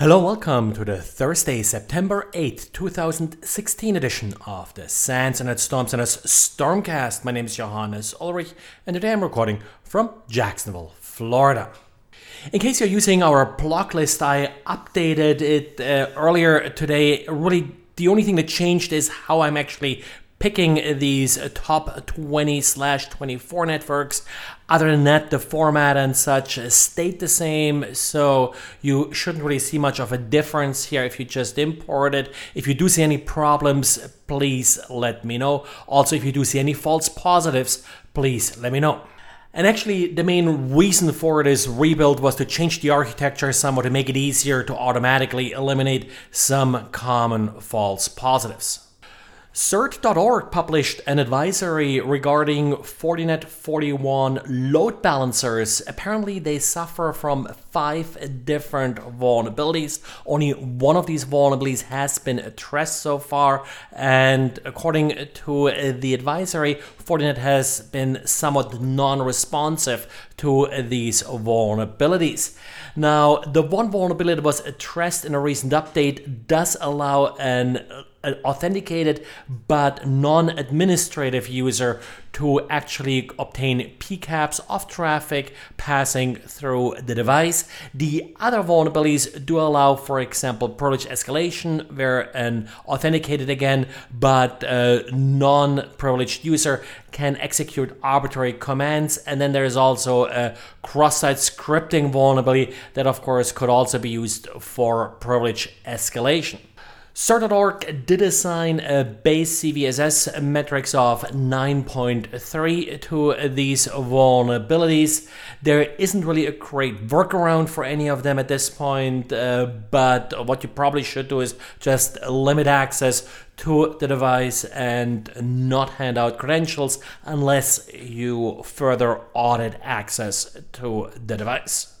Hello, welcome to the Thursday, September 8th, 2016 edition of the SANS Internet Storm Center's Stormcast. My name is Johannes Ulrich, and today I'm recording from Jacksonville, Florida. In case you're using our block list, I updated it uh, earlier today. Really, the only thing that changed is how I'm actually picking these top 20 slash 24 networks. Other than that, the format and such stayed the same, so you shouldn't really see much of a difference here if you just import it. If you do see any problems, please let me know. Also, if you do see any false positives, please let me know. And actually, the main reason for this rebuild was to change the architecture somewhat to make it easier to automatically eliminate some common false positives. CERT.org published an advisory regarding Fortinet FortiWAN load balancers. Apparently, they suffer from five different vulnerabilities. Only one of these vulnerabilities has been addressed so far, and according to the advisory, Fortinet has been somewhat non responsive to these vulnerabilities. Now, the one vulnerability that was addressed in a recent update does allow an authenticated but non-administrative user to actually obtain PCAPs of traffic passing through the device. The other vulnerabilities do allow, for example, privilege escalation, where an authenticated again but non-privileged user can execute arbitrary commands. And then there is also a cross-site scripting vulnerability that, of course, could also be used for privilege escalation. CERT.org did assign a base CVSS metrics of 9.3 to these vulnerabilities. There isn't really a great workaround for any of them at this point, uh, but what you probably should do is just limit access to the device and not hand out credentials unless you further audit access to the device.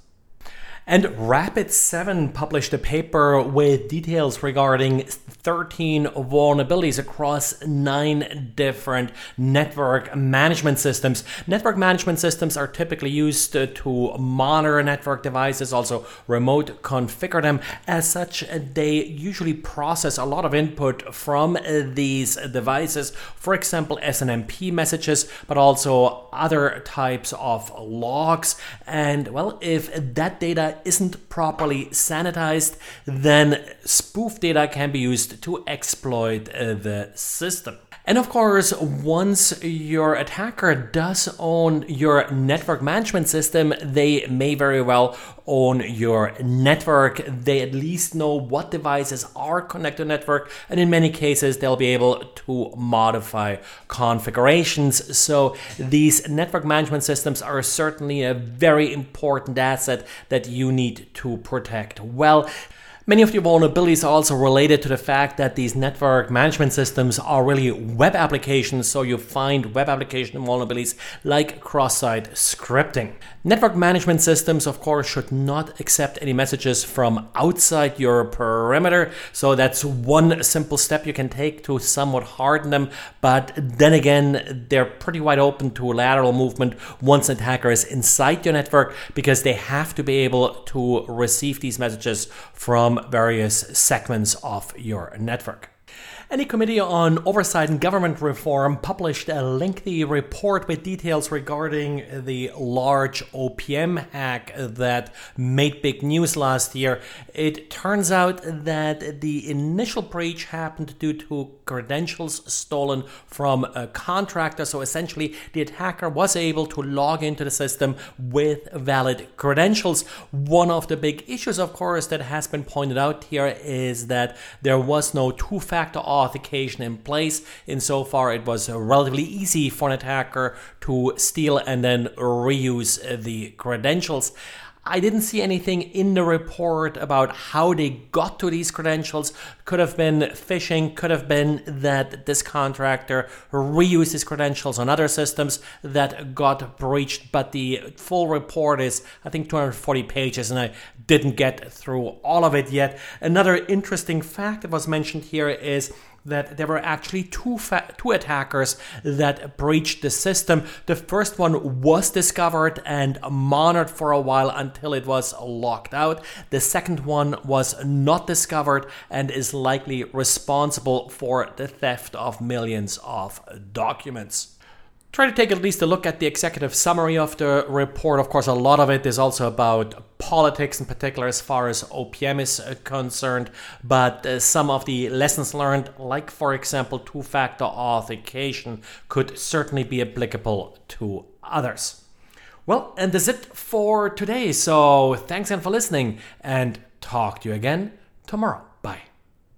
And Rapid7 published a paper with details regarding 13 vulnerabilities across nine different network management systems. Network management systems are typically used to monitor network devices, also remote configure them. As such, they usually process a lot of input from these devices, for example, SNMP messages, but also other types of logs. And well, if that data isn't properly sanitized, then spoof data can be used to exploit uh, the system. And of course, once your attacker does own your network management system, they may very well own your network. They at least know what devices are connected to network, and in many cases, they'll be able to modify configurations. So these network management systems are certainly a very important asset that you need to protect well. Many of the vulnerabilities are also related to the fact that these network management systems are really web applications, so you find web application vulnerabilities like cross-site scripting. Network management systems, of course, should not accept any messages from outside your perimeter, so that's one simple step you can take to somewhat harden them, but then again, they're pretty wide open to lateral movement once an attacker is inside your network because they have to be able to receive these messages from various segments of your network. Any Committee on Oversight and Government Reform published a lengthy report with details regarding the large OPM hack that made big news last year. It turns out that the initial breach happened due to credentials stolen from a contractor. So essentially, the attacker was able to log into the system with valid credentials. One of the big issues, of course, that has been pointed out here is that there was no two factor authentication in place. Insofar, it was relatively easy for an attacker to steal and then reuse the credentials. I didn't see anything in the report about how they got to these credentials. Could have been phishing, could have been that this contractor reused his credentials on other systems that got breached. But the full report is, I think, 240 pages, and I didn't get through all of it yet. Another interesting fact that was mentioned here is that there were actually two, fa- two attackers that breached the system. The first one was discovered and monitored for a while until it was locked out. The second one was not discovered and is likely responsible for the theft of millions of documents try to take at least a look at the executive summary of the report. Of course, a lot of it is also about politics, in particular, as far as OPM is uh, concerned. But uh, some of the lessons learned, like for example, two factor authentication, could certainly be applicable to others. Well, and that's it for today. So thanks again for listening and talk to you again tomorrow.